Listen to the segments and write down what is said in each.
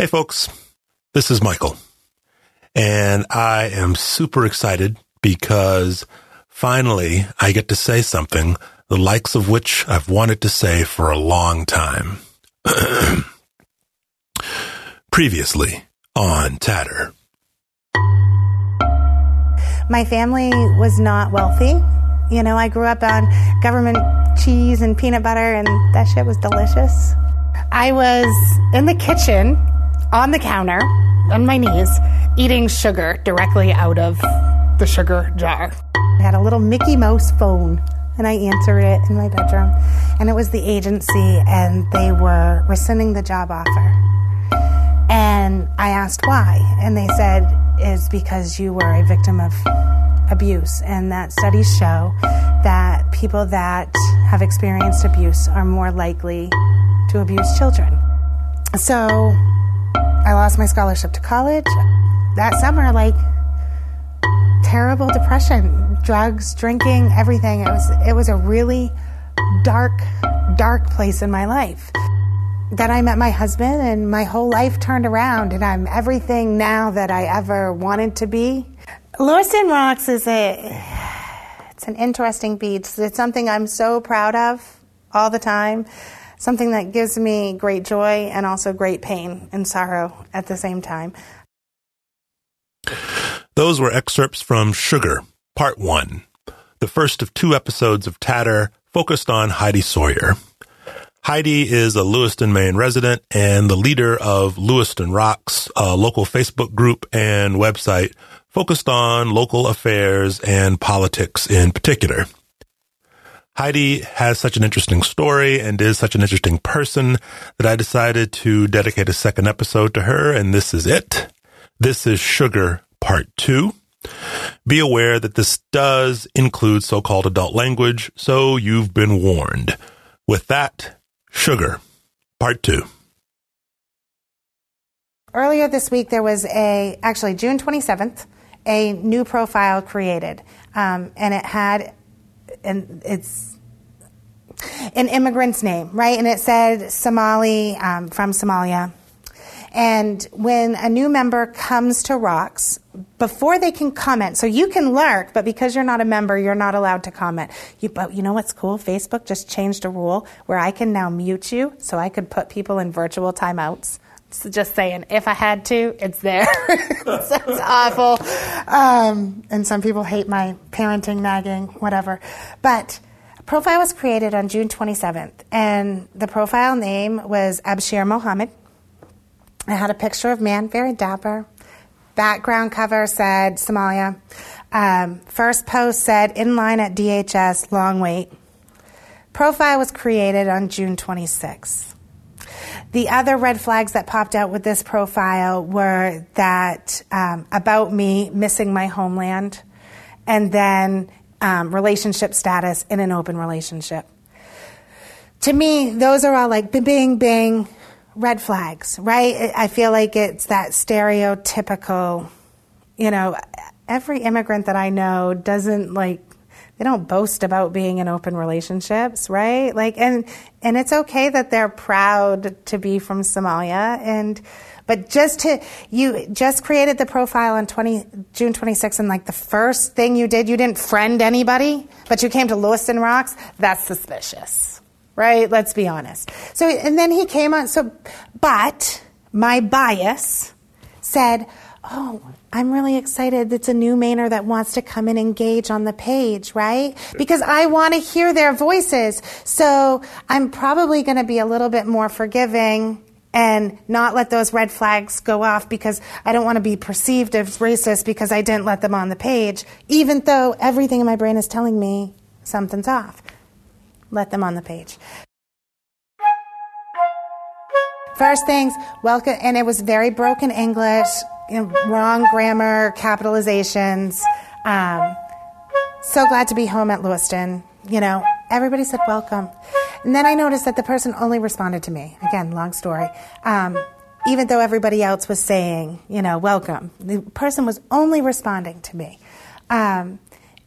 Hey, folks. This is Michael. And I am super excited because finally I get to say something the likes of which I've wanted to say for a long time. Previously on Tatter. My family was not wealthy. You know, I grew up on government cheese and peanut butter, and that shit was delicious. I was in the kitchen on the counter on my knees eating sugar directly out of the sugar jar. I had a little Mickey Mouse phone and I answered it in my bedroom. And it was the agency and they were rescinding the job offer. And I asked why. And they said, it's because you were a victim of abuse. And that studies show that people that have experienced abuse are more likely to abuse children. So I lost my scholarship to college. That summer, like terrible depression, drugs, drinking, everything. It was it was a really dark, dark place in my life. Then I met my husband and my whole life turned around and I'm everything now that I ever wanted to be. Lewiston Rocks is a it's an interesting beach. It's something I'm so proud of all the time something that gives me great joy and also great pain and sorrow at the same time. Those were excerpts from Sugar, Part 1, the first of two episodes of Tatter focused on Heidi Sawyer. Heidi is a Lewiston, Maine resident and the leader of Lewiston Rocks, a local Facebook group and website focused on local affairs and politics in particular. Heidi has such an interesting story and is such an interesting person that I decided to dedicate a second episode to her, and this is it. This is Sugar Part 2. Be aware that this does include so-called adult language, so you've been warned. With that, Sugar Part 2. Earlier this week, there was a, actually June 27th, a new profile created. Um, and it had and it's an immigrant's name, right? And it said Somali um, from Somalia. And when a new member comes to Rocks, before they can comment, so you can lurk, but because you're not a member, you're not allowed to comment. You, but you know what's cool? Facebook just changed a rule where I can now mute you, so I could put people in virtual timeouts. So just saying, if I had to, it's there. That's awful. Um, and some people hate my parenting, nagging, whatever. But profile was created on June 27th, and the profile name was Abshir Mohammed. I had a picture of man, very dapper. Background cover said Somalia. Um, first post said in line at DHS, long wait. Profile was created on June 26th. The other red flags that popped out with this profile were that um, about me missing my homeland, and then um, relationship status in an open relationship. To me, those are all like bing, bing, bing, red flags, right? I feel like it's that stereotypical, you know, every immigrant that I know doesn't like they don't boast about being in open relationships, right? Like, and and it's okay that they're proud to be from Somalia, and but just to you just created the profile on 20 June 26th, and like the first thing you did, you didn't friend anybody, but you came to Lewiston Rocks. That's suspicious, right? Let's be honest. So, and then he came on. So, but my bias said, oh I'm really excited. It's a new Mainer that wants to come and engage on the page, right? Because I want to hear their voices. So I'm probably going to be a little bit more forgiving and not let those red flags go off because I don't want to be perceived as racist because I didn't let them on the page, even though everything in my brain is telling me something's off. Let them on the page. First things, welcome, and it was very broken English you know, wrong grammar, capitalizations. Um, so glad to be home at Lewiston. You know, everybody said welcome. And then I noticed that the person only responded to me. Again, long story. Um, even though everybody else was saying, you know, welcome, the person was only responding to me. Um,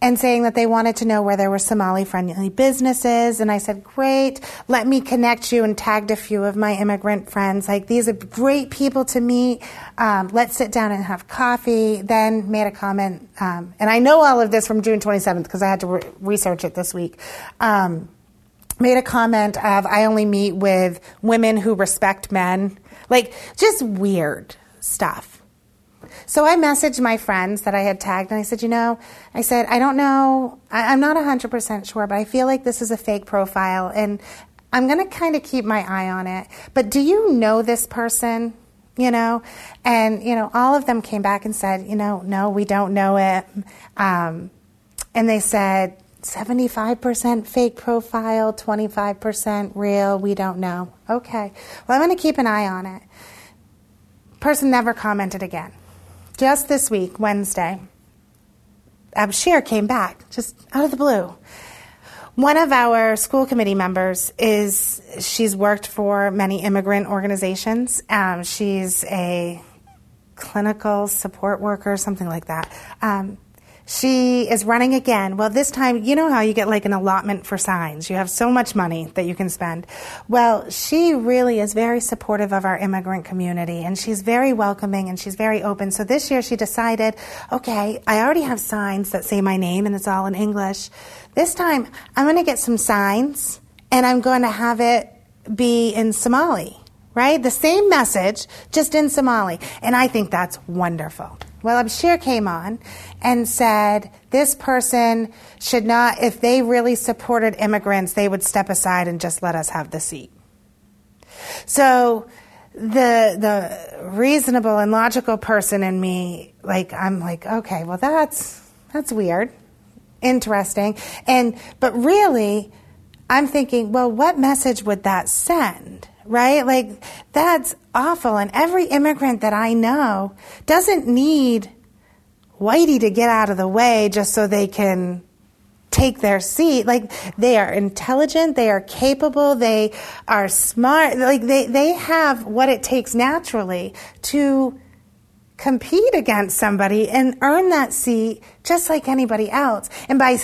and saying that they wanted to know where there were Somali friendly businesses. And I said, Great, let me connect you and tagged a few of my immigrant friends. Like, these are great people to meet. Um, let's sit down and have coffee. Then made a comment. Um, and I know all of this from June 27th because I had to re- research it this week. Um, made a comment of, I only meet with women who respect men. Like, just weird stuff. So I messaged my friends that I had tagged and I said, you know, I said, I don't know, I, am not 100% sure, but I feel like this is a fake profile and I'm going to kind of keep my eye on it. But do you know this person? You know? And, you know, all of them came back and said, you know, no, we don't know it. Um, and they said, 75% fake profile, 25% real, we don't know. Okay. Well, I'm going to keep an eye on it. Person never commented again. Just this week, Wednesday, Abshir came back, just out of the blue. One of our school committee members is, she's worked for many immigrant organizations. Um, she's a clinical support worker, something like that. Um, she is running again. Well, this time, you know how you get like an allotment for signs. You have so much money that you can spend. Well, she really is very supportive of our immigrant community and she's very welcoming and she's very open. So this year she decided, okay, I already have signs that say my name and it's all in English. This time I'm going to get some signs and I'm going to have it be in Somali, right? The same message, just in Somali. And I think that's wonderful. Well, Abshir came on and said this person should not, if they really supported immigrants, they would step aside and just let us have the seat. So the the reasonable and logical person in me, like I'm like, okay, well that's that's weird, interesting, and but really, I'm thinking, well, what message would that send? Right? Like, that's awful. And every immigrant that I know doesn't need Whitey to get out of the way just so they can take their seat. Like, they are intelligent, they are capable, they are smart. Like, they, they have what it takes naturally to compete against somebody and earn that seat just like anybody else. And by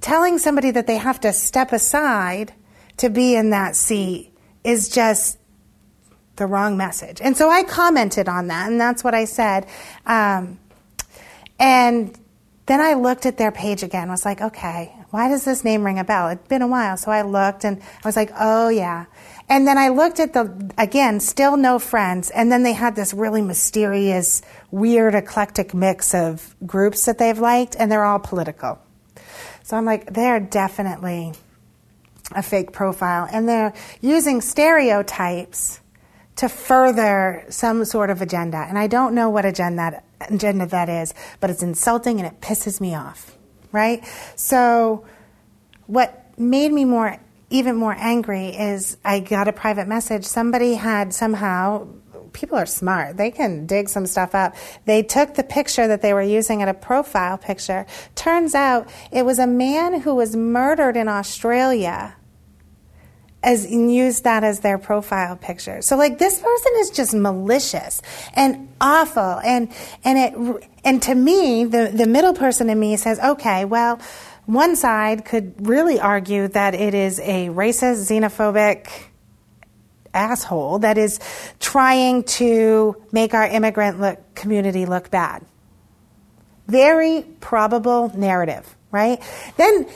telling somebody that they have to step aside to be in that seat, is just the wrong message. And so I commented on that, and that's what I said. Um, and then I looked at their page again, was like, okay, why does this name ring a bell? It'd been a while. So I looked and I was like, oh, yeah. And then I looked at the, again, still no friends. And then they had this really mysterious, weird, eclectic mix of groups that they've liked, and they're all political. So I'm like, they're definitely a fake profile, and they're using stereotypes to further some sort of agenda. And I don't know what agenda, agenda that is, but it's insulting and it pisses me off, right? So, what made me more even more angry is I got a private message. Somebody had somehow people are smart. They can dig some stuff up. They took the picture that they were using at a profile picture. Turns out it was a man who was murdered in Australia as and use that as their profile picture. So like this person is just malicious and awful and and it and to me the the middle person in me says, "Okay, well, one side could really argue that it is a racist, xenophobic asshole that is trying to make our immigrant look, community look bad. Very probable narrative, right? Then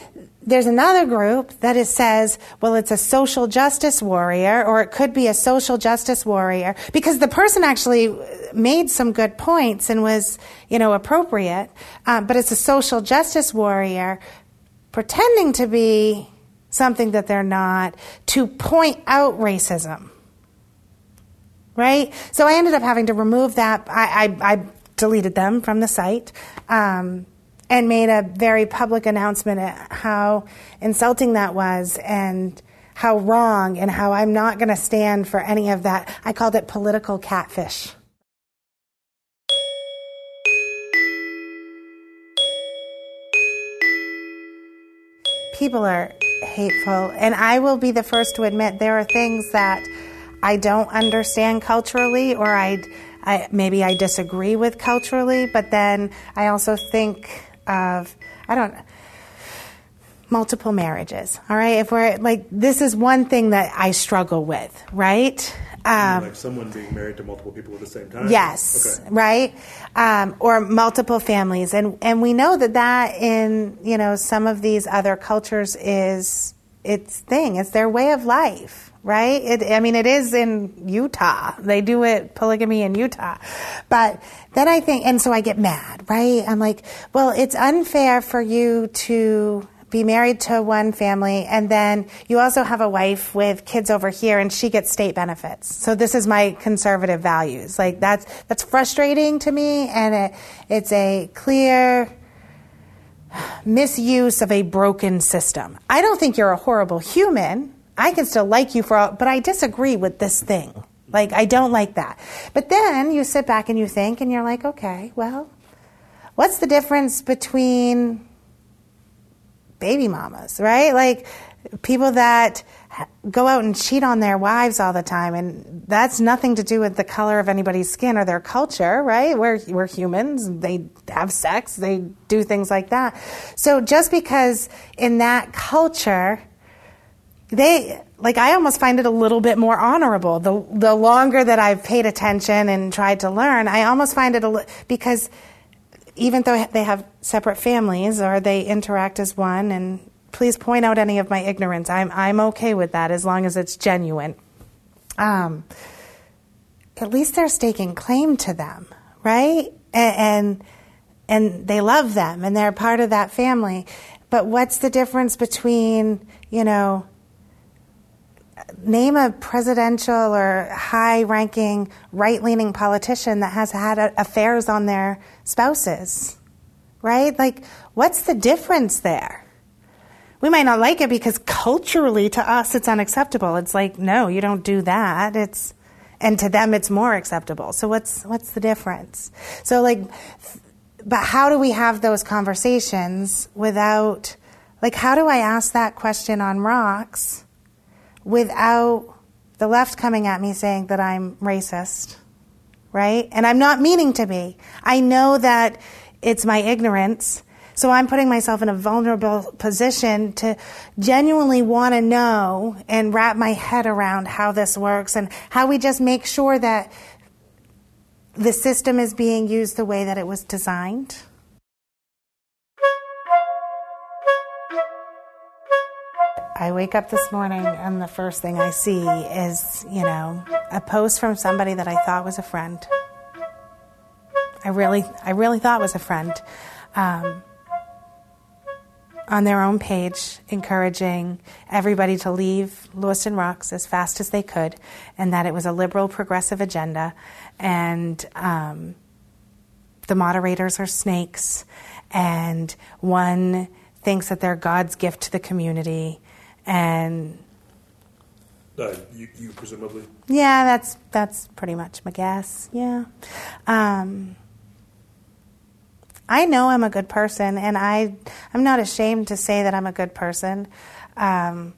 there's another group that is, says, well, it's a social justice warrior, or it could be a social justice warrior, because the person actually made some good points and was, you know, appropriate, um, but it's a social justice warrior pretending to be something that they're not to point out racism. Right? So I ended up having to remove that. I, I, I deleted them from the site. Um, and made a very public announcement at how insulting that was and how wrong and how I'm not going to stand for any of that. I called it political catfish. People are hateful, and I will be the first to admit there are things that I don't understand culturally or I, I maybe I disagree with culturally, but then I also think of, I don't multiple marriages. All right. If we're like, this is one thing that I struggle with, right? Um, like someone being married to multiple people at the same time. Yes. Okay. Right. Um, or multiple families, and and we know that that in you know some of these other cultures is its thing. It's their way of life. Right? It, I mean, it is in Utah. They do it polygamy in Utah, but then I think, and so I get mad. Right? I'm like, well, it's unfair for you to be married to one family and then you also have a wife with kids over here and she gets state benefits. So this is my conservative values. Like that's that's frustrating to me and it, it's a clear misuse of a broken system. I don't think you're a horrible human. I can still like you for all, but I disagree with this thing. Like I don't like that. But then you sit back and you think and you're like, okay, well, what's the difference between baby mamas, right? Like people that go out and cheat on their wives all the time and that's nothing to do with the color of anybody's skin or their culture right we're, we're humans they have sex they do things like that so just because in that culture they like i almost find it a little bit more honorable the the longer that i've paid attention and tried to learn i almost find it a because even though they have separate families or they interact as one, and please point out any of my ignorance. I'm, I'm okay with that as long as it's genuine. Um, at least they're staking claim to them, right? And, and, and they love them and they're part of that family. But what's the difference between, you know, name a presidential or high ranking right leaning politician that has had affairs on their spouses, right? Like, what's the difference there? We might not like it because culturally to us it's unacceptable. It's like, no, you don't do that. It's, and to them it's more acceptable. So what's, what's the difference? So like, but how do we have those conversations without, like, how do I ask that question on rocks? Without the left coming at me saying that I'm racist, right? And I'm not meaning to be. I know that it's my ignorance. So I'm putting myself in a vulnerable position to genuinely want to know and wrap my head around how this works and how we just make sure that the system is being used the way that it was designed. I wake up this morning and the first thing I see is, you know, a post from somebody that I thought was a friend. I really, I really thought was a friend. Um, on their own page, encouraging everybody to leave Lewiston Rocks as fast as they could, and that it was a liberal progressive agenda, and um, the moderators are snakes, and one thinks that they're God's gift to the community, and uh, you, you, presumably. Yeah, that's that's pretty much my guess. Yeah, um, I know I'm a good person, and I I'm not ashamed to say that I'm a good person. Um,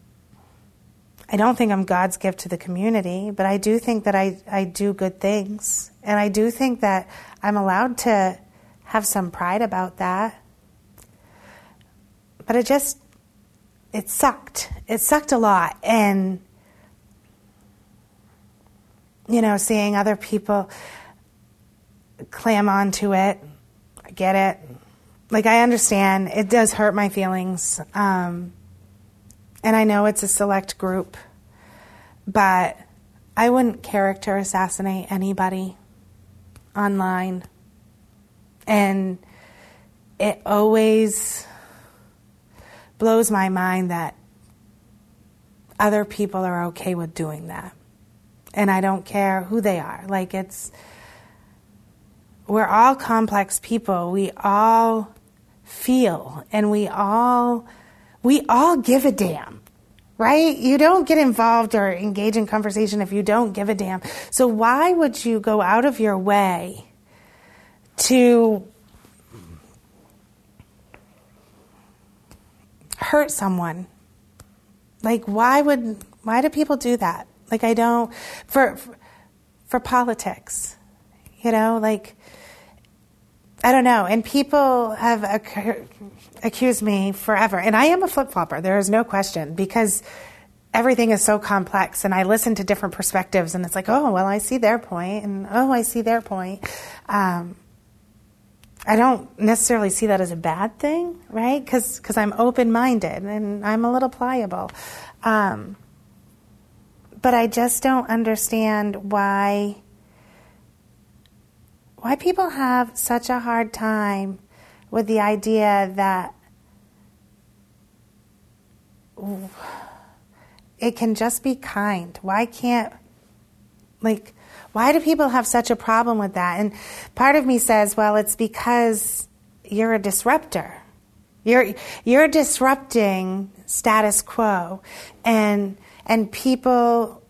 I don't think I'm God's gift to the community, but I do think that I, I do good things. And I do think that I'm allowed to have some pride about that. But I just it sucked. It sucked a lot. And, you know, seeing other people clam onto it, I get it. Like, I understand. It does hurt my feelings. Um, and I know it's a select group, but I wouldn't character assassinate anybody online. And it always blows my mind that other people are okay with doing that. And I don't care who they are. Like, it's, we're all complex people. We all feel and we all, we all give a damn. Right? You don't get involved or engage in conversation if you don't give a damn. So why would you go out of your way to hurt someone. Like why would why do people do that? Like I don't for for, politics. You know, like I don't know. And people have ac- accused me forever. And I am a flip flopper, there is no question, because everything is so complex. And I listen to different perspectives, and it's like, oh, well, I see their point, and oh, I see their point. Um, I don't necessarily see that as a bad thing, right? Because I'm open minded and I'm a little pliable. Um, but I just don't understand why why people have such a hard time with the idea that it can just be kind. Why can't like why do people have such a problem with that? And part of me says, well, it's because you're a disruptor. You're you're disrupting status quo, and and people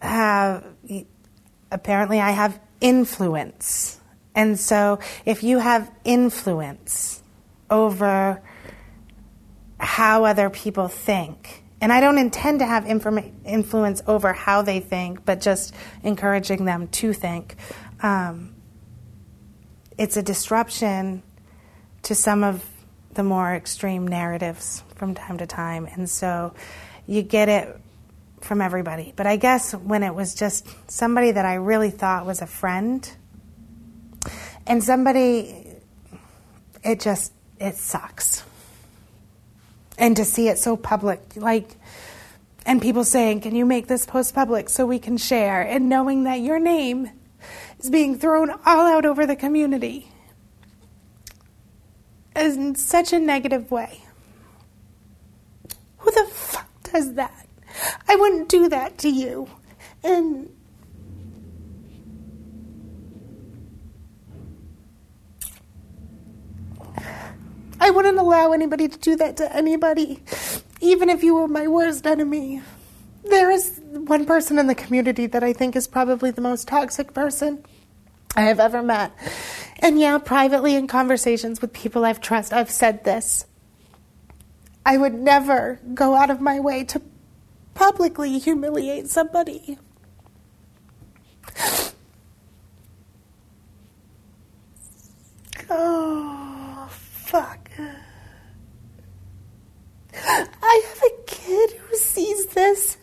have apparently I have influence, and so if you have influence over how other people think and I don't intend to have informa- influence over how they think, but just encouraging them to think. Um, it's a disruption to some of the more extreme narratives from time to time. And so you get it from everybody. But I guess when it was just somebody that I really thought was a friend and somebody, it just, it sucks and to see it so public like and people saying can you make this post public so we can share? And knowing that your name is being thrown all out over the community in such a negative way. Who the fuck does that? I wouldn't do that to you. And I wouldn't allow anybody to do that to anybody, even if you were my worst enemy. There is one person in the community that I think is probably the most toxic person I have ever met. And yeah, privately in conversations with people I've trusted, I've said this. I would never go out of my way to publicly humiliate somebody. Oh, fuck. I have a kid who sees this.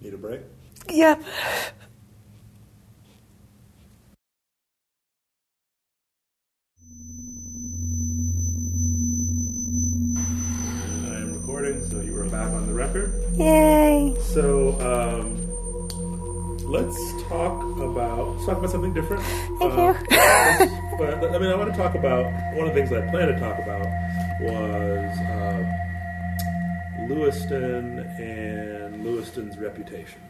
Need a break? Yep. I am recording, so you are back on the record. Yay. So, um, let's talk about let's talk about something different. Thank Uh, you. but I mean, I want to talk about one of the things I planned to talk about was uh, Lewiston and Lewiston's reputation.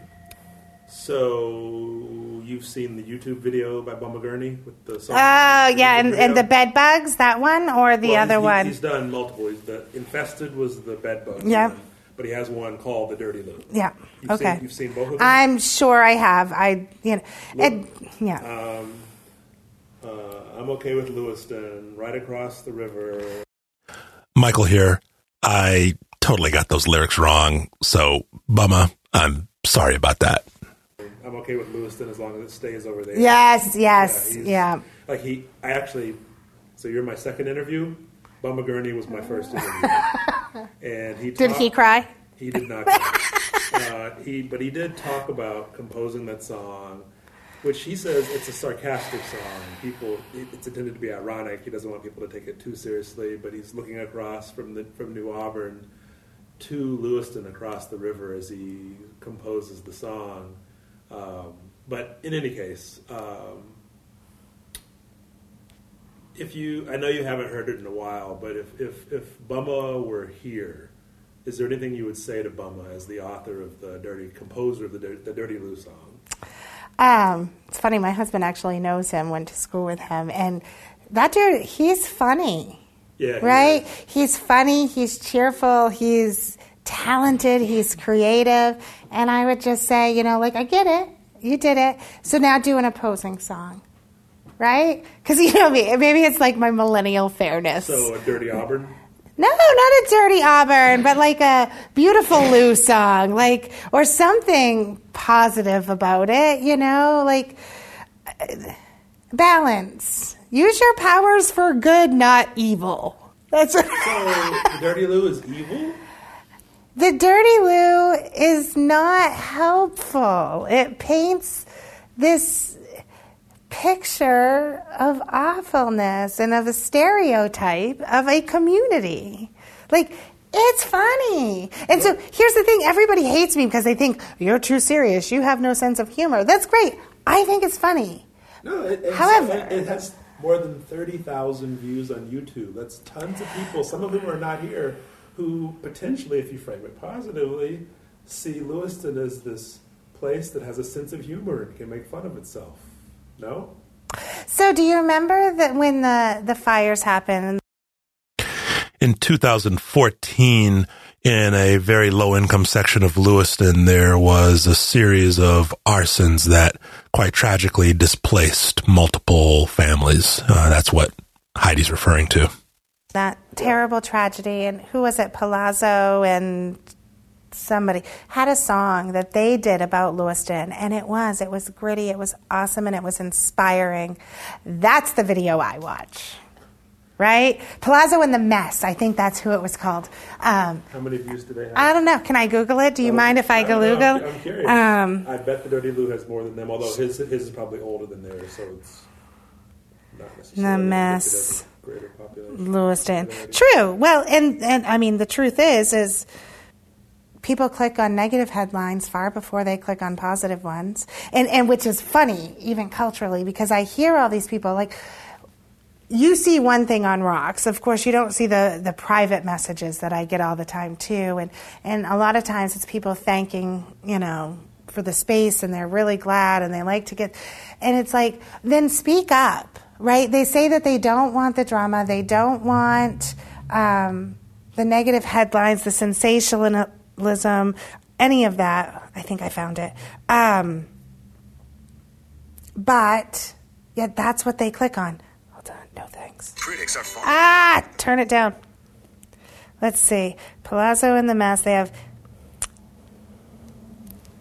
So you've seen the YouTube video by Bumba Gurney with the song. Oh, yeah, and, and the bed bugs, that one, or the Well, other he's, one? He's done multiple. He's the infested was the bed bug. Yeah. one, But he has one called the Dirty Lou. Yeah. You've okay. Seen, you've seen both of them. I'm sure I have. I, you know, it, yeah. Um, uh, I'm okay with Lewiston, right across the river. Michael here. I totally got those lyrics wrong, so Bumma, I'm sorry about that. I'm okay with Lewiston as long as it stays over there. yes, yes, he's- yeah. Like he, I actually. So you're my second interview. Bumba Gurney was my first interview, and he Did talked- he cry? He did not. cry. uh, he, but he did talk about composing that song, which he says it's a sarcastic song. People, it's intended to be ironic. He doesn't want people to take it too seriously. But he's looking across from the from New Auburn to Lewiston across the river as he composes the song. Um, but in any case, um, if you, I know you haven't heard it in a while, but if if if Bumma were here, is there anything you would say to Bumma as the author of the dirty composer of the the Dirty Lou song? Um, it's funny. My husband actually knows him. Went to school with him, and that dude, he's funny, Yeah, right? is. He's funny. He's cheerful. He's talented. He's creative. And I would just say, you know, like I get it. You did it. So now do an opposing song, right? Because you know me. Maybe it's like my millennial fairness. So a Dirty Auburn. No, not a dirty Auburn, but like a beautiful Lou song, like or something positive about it. You know, like uh, balance. Use your powers for good, not evil. That's right. so. Dirty Lou is evil. The Dirty Lou is not helpful. It paints this picture of awfulness and of a stereotype of a community. Like, it's funny. And so here's the thing everybody hates me because they think, you're too serious. You have no sense of humor. That's great. I think it's funny. No, it, However, it has more than 30,000 views on YouTube. That's tons of people, some of whom are not here, who potentially, if you frame it positively, see Lewiston as this place that has a sense of humor and can make fun of itself. No? So, do you remember that when the, the fires happened? In 2014, in a very low income section of Lewiston, there was a series of arsons that quite tragically displaced multiple families. Uh, that's what Heidi's referring to. That terrible tragedy. And who was it? Palazzo and somebody had a song that they did about Lewiston, and it was it was gritty, it was awesome, and it was inspiring. That's the video I watch. Right? Palazzo and the Mess. I think that's who it was called. Um, How many views do they have? I don't know. Can I Google it? Do you oh, mind if I, I Google? I'm, I'm curious. Um, I bet the Dirty Lou has more than them, although his his is probably older than theirs, so it's not necessarily the mess. Lewiston. True. Well, and and I mean the truth is is people click on negative headlines far before they click on positive ones. And, and which is funny, even culturally, because I hear all these people like, you see one thing on rocks. Of course, you don't see the, the private messages that I get all the time too. And, and a lot of times it's people thanking, you know, for the space and they're really glad and they like to get, and it's like, then speak up, right? They say that they don't want the drama. They don't want, um, the negative headlines, the sensational, any of that. I think I found it. Um, but yeah, that's what they click on. Hold on, no thanks. Critics are ah, turn it down. Let's see. Palazzo and the Mess. They have.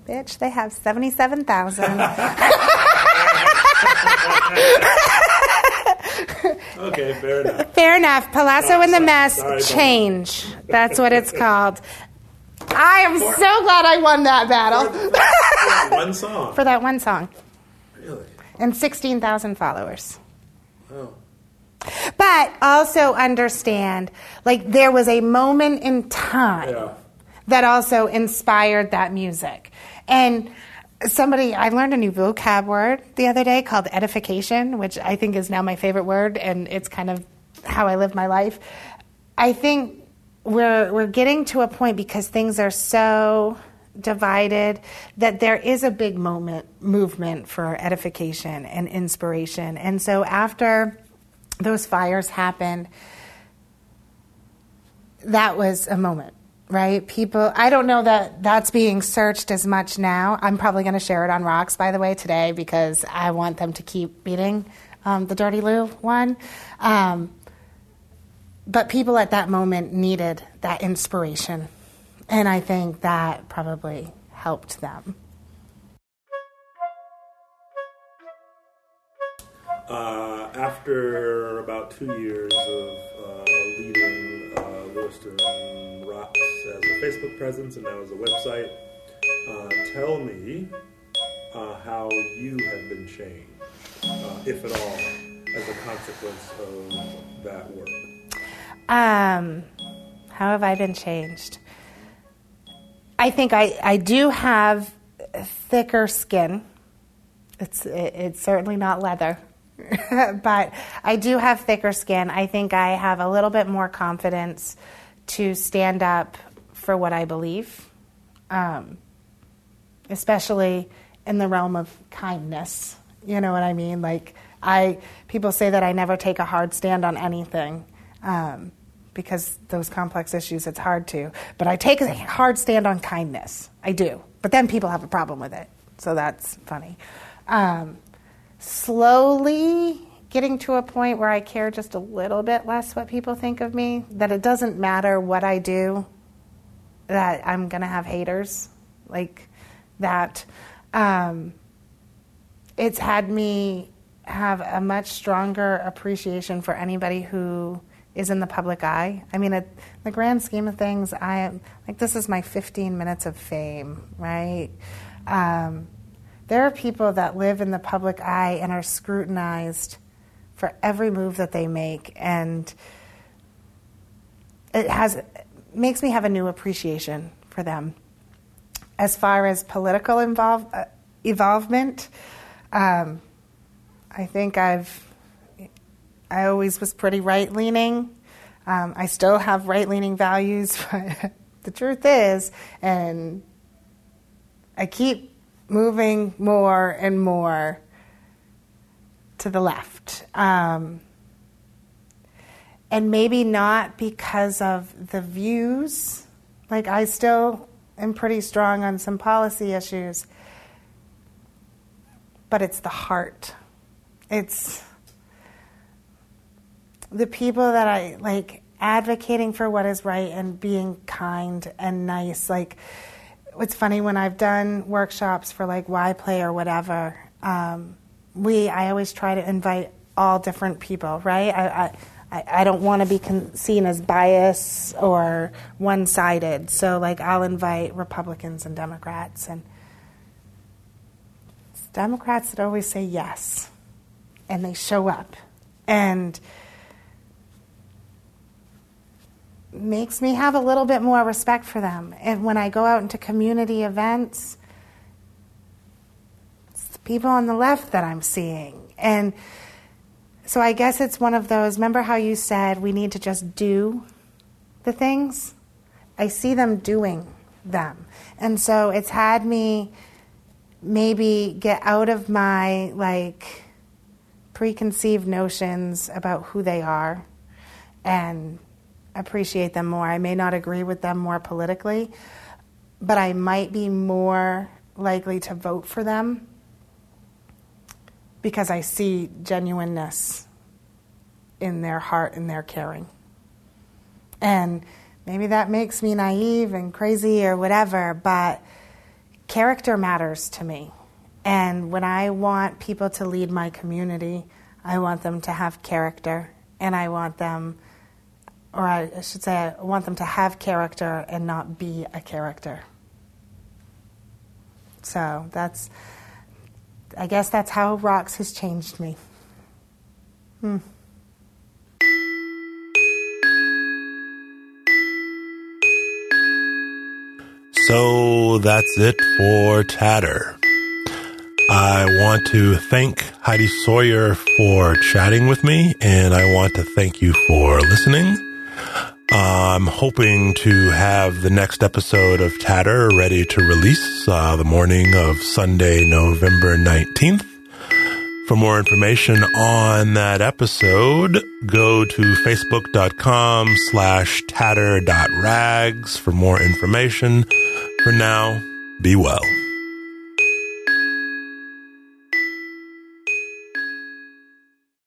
Bitch, they have seventy-seven thousand. okay, fair enough. Fair enough. Palazzo and the Mess sorry, change. That's what it's called. I am For, so glad I won that battle. One song. For that one song. Really? And 16,000 followers. Oh. But also understand, like, there was a moment in time yeah. that also inspired that music. And somebody, I learned a new vocab word the other day called edification, which I think is now my favorite word, and it's kind of how I live my life. I think we're we're getting to a point because things are so divided that there is a big moment movement for edification and inspiration. And so after those fires happened, that was a moment, right? People, I don't know that that's being searched as much now. I'm probably going to share it on Rocks, by the way, today because I want them to keep beating um, the Dirty Lou one. Um, but people at that moment needed that inspiration. And I think that probably helped them. Uh, after about two years of uh, leading uh, Lewiston Rocks as a Facebook presence and now as a website, uh, tell me uh, how you have been changed, uh, if at all, as a consequence of that work. Um, how have I been changed? I think I, I do have thicker skin. It's, it, it's certainly not leather, but I do have thicker skin. I think I have a little bit more confidence to stand up for what I believe, um, especially in the realm of kindness. You know what I mean? Like I, people say that I never take a hard stand on anything. Um, because those complex issues, it's hard to. But I take a hard stand on kindness. I do. But then people have a problem with it. So that's funny. Um, slowly getting to a point where I care just a little bit less what people think of me, that it doesn't matter what I do, that I'm going to have haters. Like that. Um, it's had me have a much stronger appreciation for anybody who is in the public eye. I mean, in the grand scheme of things, I am like this is my 15 minutes of fame, right? Um, there are people that live in the public eye and are scrutinized for every move that they make, and it has makes me have a new appreciation for them. As far as political involve, uh, involvement, um, I think I've I always was pretty right leaning. Um, I still have right leaning values, but the truth is, and I keep moving more and more to the left. Um, and maybe not because of the views. Like, I still am pretty strong on some policy issues, but it's the heart. It's the people that I like advocating for what is right and being kind and nice. Like, it's funny when I've done workshops for like why play or whatever. Um, we I always try to invite all different people, right? I I, I don't want to be con- seen as biased or one sided. So like I'll invite Republicans and Democrats and Democrats that always say yes and they show up and makes me have a little bit more respect for them. And when I go out into community events, it's the people on the left that I'm seeing. And so I guess it's one of those. Remember how you said we need to just do the things? I see them doing them. And so it's had me maybe get out of my like preconceived notions about who they are and appreciate them more. I may not agree with them more politically, but I might be more likely to vote for them because I see genuineness in their heart and their caring. And maybe that makes me naive and crazy or whatever, but character matters to me. And when I want people to lead my community, I want them to have character and I want them, or I should say, I want them to have character and not be a character. So that's I guess that's how rocks has changed me. Hmm. So that's it for Tatter. I want to thank Heidi Sawyer for chatting with me, and I want to thank you for listening. I'm hoping to have the next episode of Tatter ready to release uh, the morning of Sunday, November 19th. For more information on that episode, go to facebook.com slash tatter.rags for more information. For now, be well.